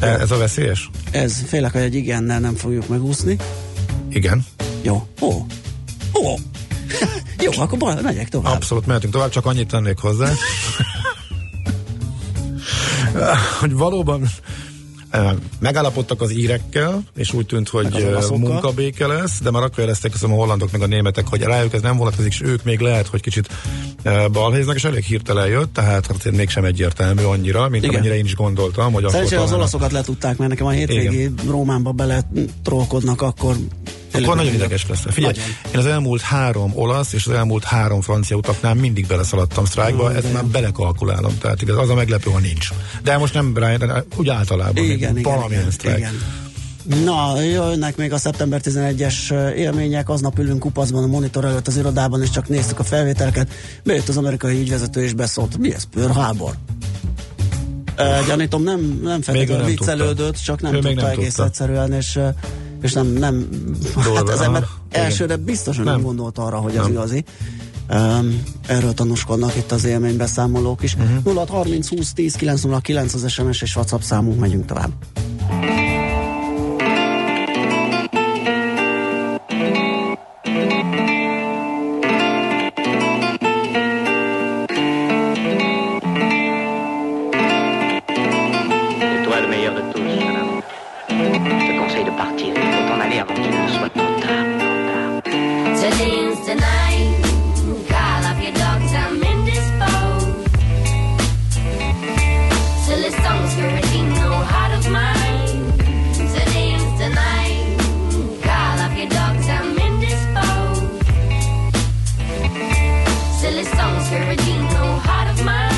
E, ez a veszélyes? Ez, félek, hogy egy igennel nem fogjuk megúszni. Igen. Jó. Ó. Ó. Jó, akkor baj, megyek tovább. Abszolút, mehetünk tovább, csak annyit tennék hozzá. hogy valóban Megállapodtak az írekkel, és úgy tűnt, hogy munkabéke lesz, de már akkor jelezték a hollandok meg a németek, hogy rájuk ez nem vonatkozik, és ők még lehet, hogy kicsit balhéznak, és elég hirtelen jött, tehát azért mégsem egyértelmű annyira, mint Igen. amennyire én is gondoltam. Hogy Szerencsére az olaszokat letudták, mert nekem a hétvégi Igen. Rómánba bele trollkodnak, akkor akkor nagyon ideges lesz. Figyelj, nagyon. én az elmúlt három olasz és az elmúlt három francia utaknál mindig beleszaladtam sztrájkba, ezt már belekalkulálom, tehát igaz, az a meglepő, ha nincs. De most nem Brian, úgy általában, igen, igen, valamilyen sztrájk. Na, jönnek még a szeptember 11-es élmények, aznap ülünk kupaszban a monitor előtt az irodában, és csak néztük a felvételeket. Bejött az amerikai ügyvezető, és beszólt, mi ez, Pearl Harbor? Uh, gyanítom, nem, nem feltétlenül viccelődött, csak nem ő tudta nem egész tudta. egyszerűen, és és nem, nem hát az ember elsőre biztosan nem. nem gondolta arra, hogy nem. az igazi. Um, erről tanúskodnak itt az élménybeszámolók is. Uh-huh. 0 30 20 10 909 az SMS és WhatsApp számunk, megyünk tovább. Phyllis Songs, Ferragino, heart of mine.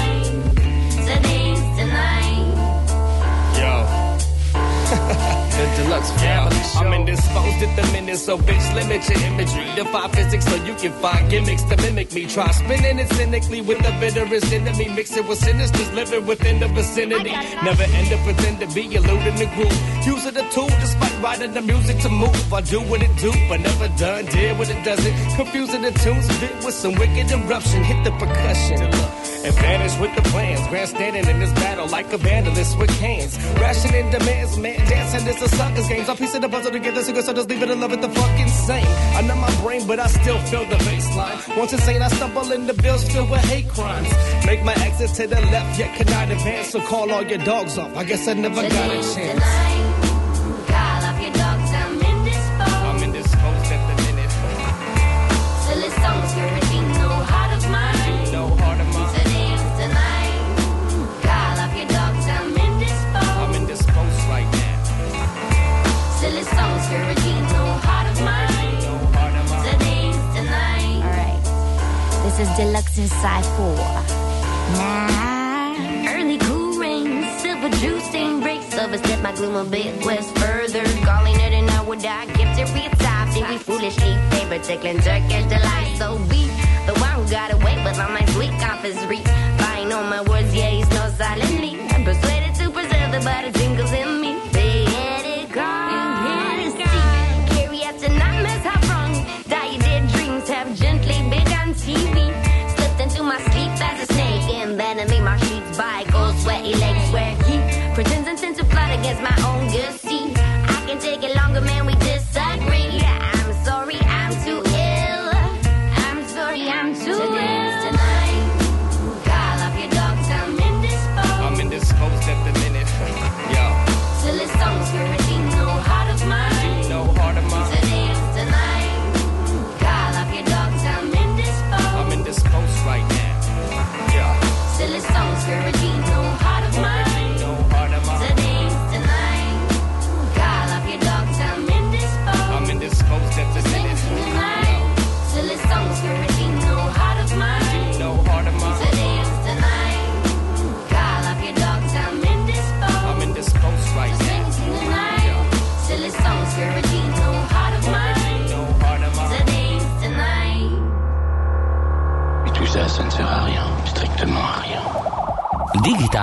Try spinning it cynically with the bitterest enemy. Mix it with sinisters living within the vicinity. Never end up pretend to be eluding the groove. Using the tool despite writing the music to move. I do what it do, but never done. Did what it doesn't. Confusing the tunes, bit with some wicked eruption. Hit the percussion and vanish with the plans. Grandstanding in this battle like a vandalist with cans. Rationing demands, man, dancing is a sucker's game. I'm piecing the puzzle together, so so just leave it and love it the fucking same. I know my brain, but I still feel the baseline. Once insane, I stumble in the bills filled with hate crimes. Make my exit to the left, yet cannot advance, so call all your dogs off. I guess I never got a chance. Deluxe Inside 4. Now. Early cool rain, silver juice stain breaks of a step my gloom a bit west further. Calling it an hour die, kept it real we foolishly favor tickling Turkish delight. So be the one who got away with all my sweet confisery. Buying on my words, yeah, he's no silently. I'm persuaded to preserve the body tingles in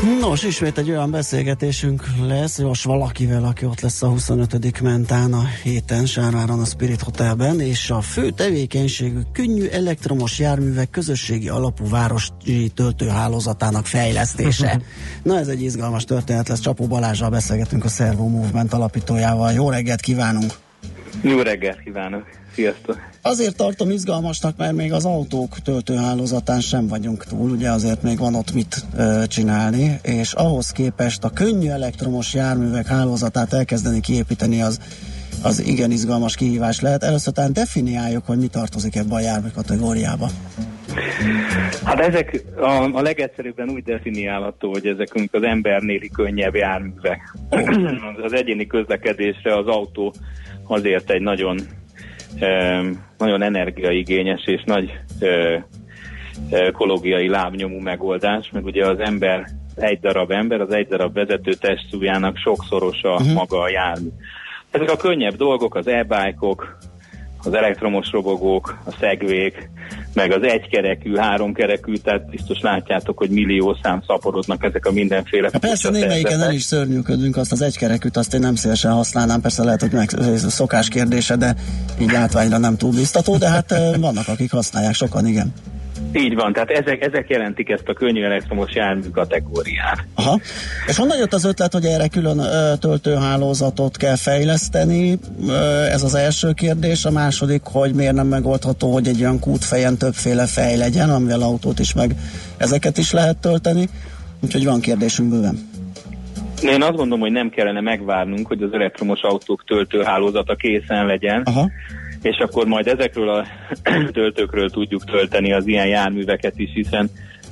Nos, ismét egy olyan beszélgetésünk lesz, most valakivel, aki ott lesz a 25. mentán a héten, Sárváron a Spirit Hotelben, és a fő tevékenységű könnyű elektromos járművek közösségi alapú városi töltőhálózatának fejlesztése. Na ez egy izgalmas történet lesz, Csapó Balázsral beszélgetünk a Servo Movement alapítójával. Jó reggelt kívánunk! Jó reggelt kívánok! Sziasztok! Azért tartom izgalmasnak, mert még az autók töltőhálózatán sem vagyunk túl, ugye azért még van ott mit ö, csinálni, és ahhoz képest a könnyű elektromos járművek hálózatát elkezdeni kiépíteni az, az igen izgalmas kihívás lehet. Először talán definiáljuk, hogy mi tartozik ebbe a jármű kategóriába. Hát ezek a, a legegyszerűbben úgy definiálható, hogy ezek az embernéli könnyebb járművek. az egyéni közlekedésre az autó azért egy nagyon nagyon energiaigényes és nagy ökológiai lábnyomú megoldás, meg ugye az ember egy darab ember, az egy darab vezető testsúlyának sokszorosa uh-huh. maga a jármű. Ezek a könnyebb dolgok, az e-bike-ok, az elektromos robogók, a szegvék, meg az egykerekű, háromkerekű, tehát biztos látjátok, hogy millió szám szaporodnak ezek a mindenféle Hát persze némelyiken el is szörnyűködünk, azt az egykerekűt azt én nem szívesen használnám, persze lehet, hogy meg ez a szokás kérdése, de így látványra nem túl biztató, de hát vannak, akik használják, sokan igen. Így van, tehát ezek, ezek jelentik ezt a könnyű elektromos jármű kategóriát. Aha. És honnan jött az ötlet, hogy erre külön ö, töltőhálózatot kell fejleszteni? Ö, ez az első kérdés. A második, hogy miért nem megoldható, hogy egy olyan kútfejen többféle fej legyen, amivel autót is meg ezeket is lehet tölteni. Úgyhogy van kérdésünk bőven. Én azt gondolom, hogy nem kellene megvárnunk, hogy az elektromos autók töltőhálózata készen legyen, Aha. És akkor majd ezekről a töltőkről tudjuk tölteni az ilyen járműveket is, hiszen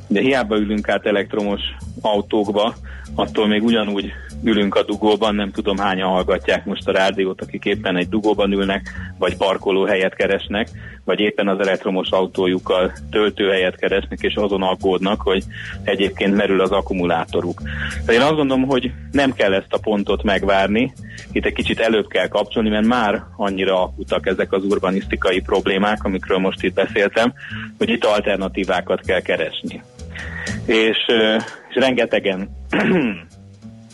de hiába ülünk át elektromos autókba, attól még ugyanúgy ülünk a dugóban, nem tudom hányan hallgatják most a rádiót, akik éppen egy dugóban ülnek, vagy parkolóhelyet keresnek, vagy éppen az elektromos autójukkal töltőhelyet keresnek, és azon aggódnak, hogy egyébként merül az akkumulátoruk. De én azt gondolom, hogy nem kell ezt a pontot megvárni, itt egy kicsit előbb kell kapcsolni, mert már annyira akutak ezek az urbanisztikai problémák, amikről most itt beszéltem, hogy itt alternatívákat kell keresni. És, és rengetegen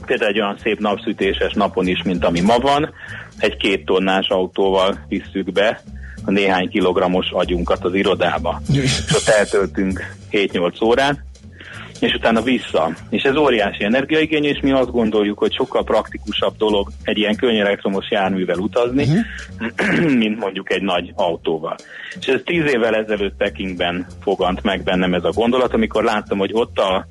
például egy olyan szép napszütéses napon is, mint ami ma van, egy két tonnás autóval visszük be a néhány kilogrammos agyunkat az irodába. És ott eltöltünk 7-8 órát, és utána vissza. És ez óriási energiaigény, és mi azt gondoljuk, hogy sokkal praktikusabb dolog egy ilyen könnyű elektromos járművel utazni, uh-huh. mint mondjuk egy nagy autóval. És ez tíz évvel ezelőtt Pekingben fogant meg bennem ez a gondolat, amikor láttam, hogy ott a,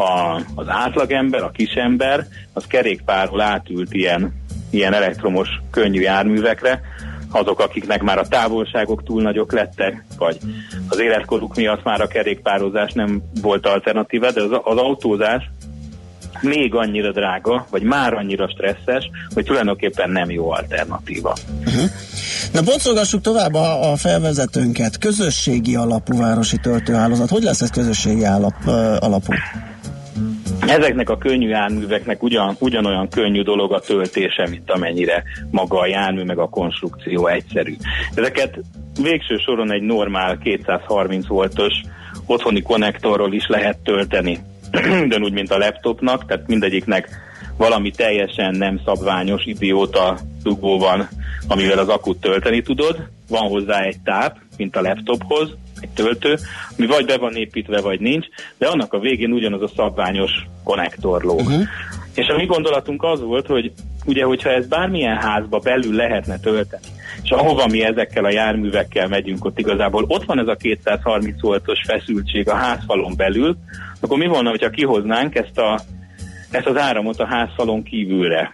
a, az átlagember, a kisember, az kerékpárról átült ilyen, ilyen elektromos könnyű járművekre, azok, akiknek már a távolságok túl nagyok lettek, vagy az életkoruk miatt már a kerékpározás nem volt alternatíva, de az, az autózás még annyira drága, vagy már annyira stresszes, hogy tulajdonképpen nem jó alternatíva. Uh-huh. Na boncolgassuk tovább a, a felvezetőnket. Közösségi alapú városi töltőhálózat. Hogy lesz ez közösségi alap, uh, alapú? Ezeknek a könnyű járműveknek ugyan, ugyanolyan könnyű dolog a töltése, mint amennyire maga a jármű, meg a konstrukció egyszerű. Ezeket végső soron egy normál 230 voltos otthoni konnektorról is lehet tölteni. Ugyanúgy, mint a laptopnak, tehát mindegyiknek valami teljesen nem szabványos idióta dugó van, amivel az akut tölteni tudod. Van hozzá egy táp, mint a laptophoz, egy töltő, ami vagy be van építve, vagy nincs, de annak a végén ugyanaz a szabványos konnektor lóg. Uh-huh. És a mi gondolatunk az volt, hogy ugye, hogyha ez bármilyen házba belül lehetne tölteni, és ahova mi ezekkel a járművekkel megyünk, ott igazából ott van ez a 230 voltos feszültség a házfalon belül, akkor mi volna, hogyha kihoznánk ezt, a, ezt az áramot a házfalon kívülre?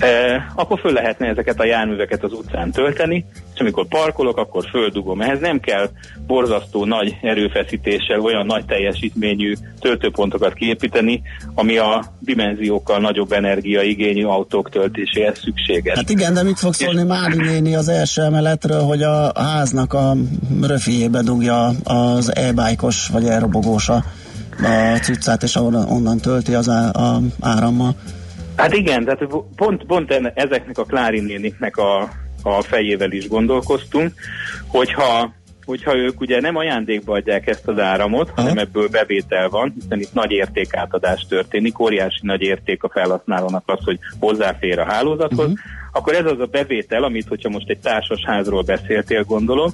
E, akkor föl lehetne ezeket a járműveket az utcán tölteni, és amikor parkolok, akkor földugom. Ehhez nem kell borzasztó nagy erőfeszítéssel olyan nagy teljesítményű töltőpontokat kiépíteni, ami a dimenziókkal nagyobb energiaigényű autók töltéséhez szükséges. Hát igen, de mit fog szólni Mári néni az első emeletről, hogy a háznak a röfiébe dugja az e-bájkos vagy elrobogós a, cuccát, és onnan tölti az á, a árammal? Hát igen, tehát pont, pont ezeknek a Klárin a, a fejével is gondolkoztunk, hogyha hogyha ők ugye nem ajándékba adják ezt az áramot, Aha. hanem ebből bevétel van, hiszen itt nagy értékátadás történik, óriási nagy érték a felhasználónak az, hogy hozzáfér a hálózathoz, uh-huh. akkor ez az a bevétel, amit, hogyha most egy társas házról beszéltél, gondolom,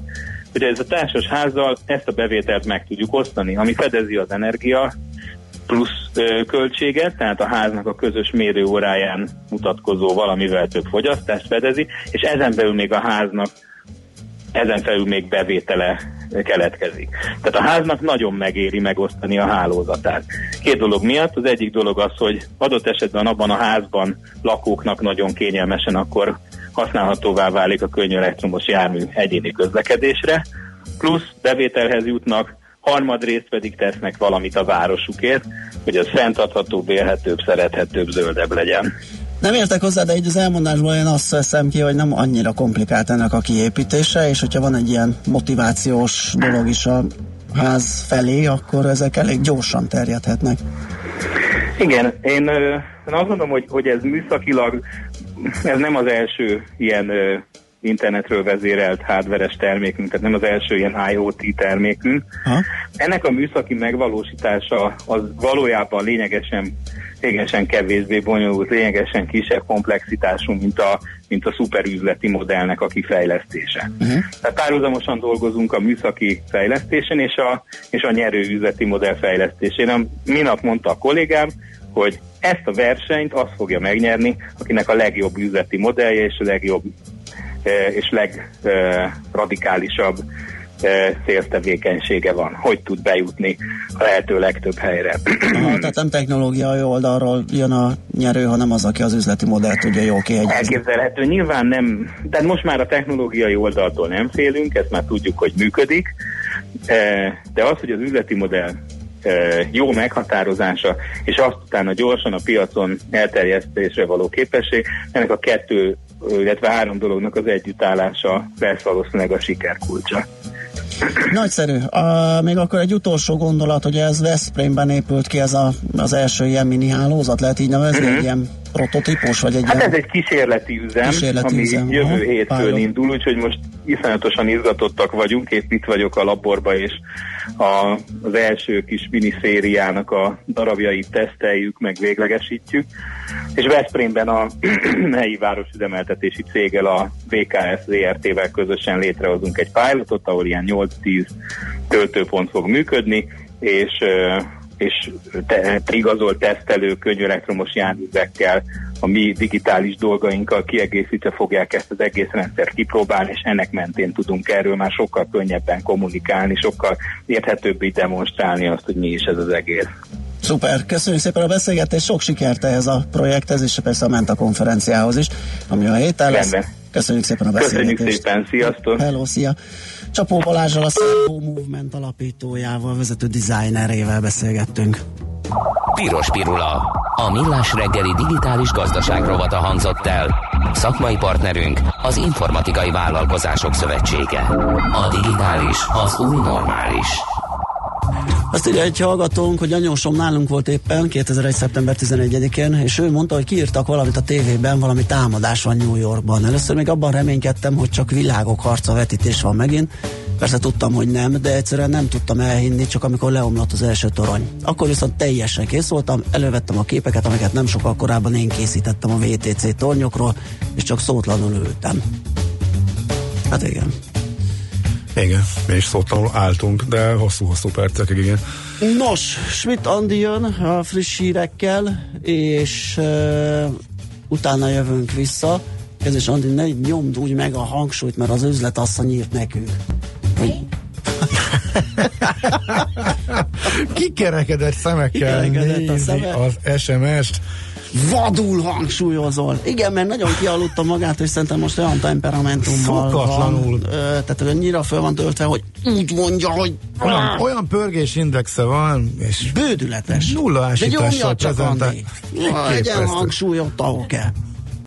hogy ez a társas házzal ezt a bevételt meg tudjuk osztani, ami fedezi az energia plusz költséget, tehát a háznak a közös mérőóráján mutatkozó valamivel több fogyasztást fedezi, és ezen belül még a háznak ezen felül még bevétele keletkezik. Tehát a háznak nagyon megéri megosztani a hálózatát. Két dolog miatt. Az egyik dolog az, hogy adott esetben abban a házban lakóknak nagyon kényelmesen akkor használhatóvá válik a könnyű elektromos jármű egyéni közlekedésre, plusz bevételhez jutnak, harmadrészt pedig tesznek valamit a városukért, hogy az fenntarthatóbb, élhetőbb, szerethetőbb, zöldebb legyen. Nem értek hozzá, de így az elmondásból én azt veszem ki, hogy nem annyira komplikált ennek a kiépítése, és hogyha van egy ilyen motivációs dolog is a ház felé, akkor ezek elég gyorsan terjedhetnek. Igen, én, én azt mondom, hogy, hogy ez műszakilag, ez nem az első ilyen internetről vezérelt hardveres termékünk, tehát nem az első ilyen IoT termékünk. Ha? Ennek a műszaki megvalósítása az valójában lényegesen, lényegesen kevésbé bonyolult, lényegesen kisebb komplexitású, mint a, mint a szuperüzleti modellnek a kifejlesztése. Uh-huh. Tehát párhuzamosan dolgozunk a műszaki fejlesztésen és a, és a nyerő üzleti modell fejlesztésén. Minap mondta a kollégám, hogy ezt a versenyt azt fogja megnyerni, akinek a legjobb üzleti modellje és a legjobb és legradikálisabb céltevékenysége van, hogy tud bejutni a lehető legtöbb helyre. Aha, tehát nem technológiai oldalról jön a nyerő, hanem az, aki az üzleti modellt tudja jól kiegyezni. Elképzelhető, nyilván nem, tehát most már a technológiai oldaltól nem félünk, ezt már tudjuk, hogy működik, de az, hogy az üzleti modell jó meghatározása, és azt utána gyorsan a piacon elterjesztésre való képesség, ennek a kettő illetve három dolognak az együttállása lesz valószínűleg a siker kulcsa. Nagyszerű. A, még akkor egy utolsó gondolat, hogy ez Veszprémben épült ki ez a, az első ilyen mini hálózat, lehet így nevezni, uh-huh. egy ilyen prototípus, vagy egy Hát ilyen... ez egy kísérleti üzem, kísérleti ami üzem. jövő Aha, hétfőn indul, úgyhogy most iszonyatosan izgatottak vagyunk, épp itt vagyok a laborba, és a, az első kis miniszériának a darabjait teszteljük, meg véglegesítjük. És Veszprémben a helyi városüzemeltetési céggel, a VKS ZRT-vel közösen létrehozunk egy pilotot, ahol ilyen 8-10 töltőpont fog működni, és és te, igazolt tesztelő könnyű elektromos járművekkel, a mi digitális dolgainkkal kiegészítve fogják ezt az egész rendszert kipróbálni, és ennek mentén tudunk erről már sokkal könnyebben kommunikálni, sokkal érthetőbbé demonstrálni azt, hogy mi is ez az egész. Szuper, köszönjük szépen a beszélgetést, sok sikert ehhez a projekthez, és persze a Menta konferenciához is, ami a héten lesz. Rendben. Köszönjük szépen a beszélgetést. Köszönjük szépen, sziasztok! Hello, szia! Csapó Balázsral, a Servo Movement alapítójával, vezető designerével beszélgettünk. Piros Pirula. A millás reggeli digitális gazdaság rovata hangzott el. Szakmai partnerünk az Informatikai Vállalkozások Szövetsége. A digitális az új normális. Azt írja egy hallgatónk, hogy anyósom nálunk volt éppen 2001. szeptember 11-én, és ő mondta, hogy kiírtak valamit a tévében, valami támadás van New Yorkban. Először még abban reménykedtem, hogy csak világok harca vetítés van megint. Persze tudtam, hogy nem, de egyszerűen nem tudtam elhinni, csak amikor leomlott az első torony. Akkor viszont teljesen kész voltam, elővettem a képeket, amiket nem sokkal korábban én készítettem a VTC tornyokról, és csak szótlanul ültem. Hát igen. Igen, mi is szótlanul álltunk, de hosszú-hosszú percekig, igen. Nos, Schmidt Andi jön a friss hírekkel, és uh, utána jövünk vissza. Kezdés Andi, ne nyomd úgy meg a hangsúlyt, mert az üzletasszony írt nekünk. Kikerekedett szemekkel Kikerekedett a nézi szeme. az SMS-t. Vadul hangsúlyozol. Igen, mert nagyon kialudta magát, és szerintem most olyan temperamentummal Szokatlanul. van. Ö, tehát annyira föl van töltve, hogy úgy mondja, hogy Olyan, olyan pörgésindexe van, és bődületes. nulla De ásítással nyomja csak, prezentál. Andi. Legyen hangsúlyot, ahol kell.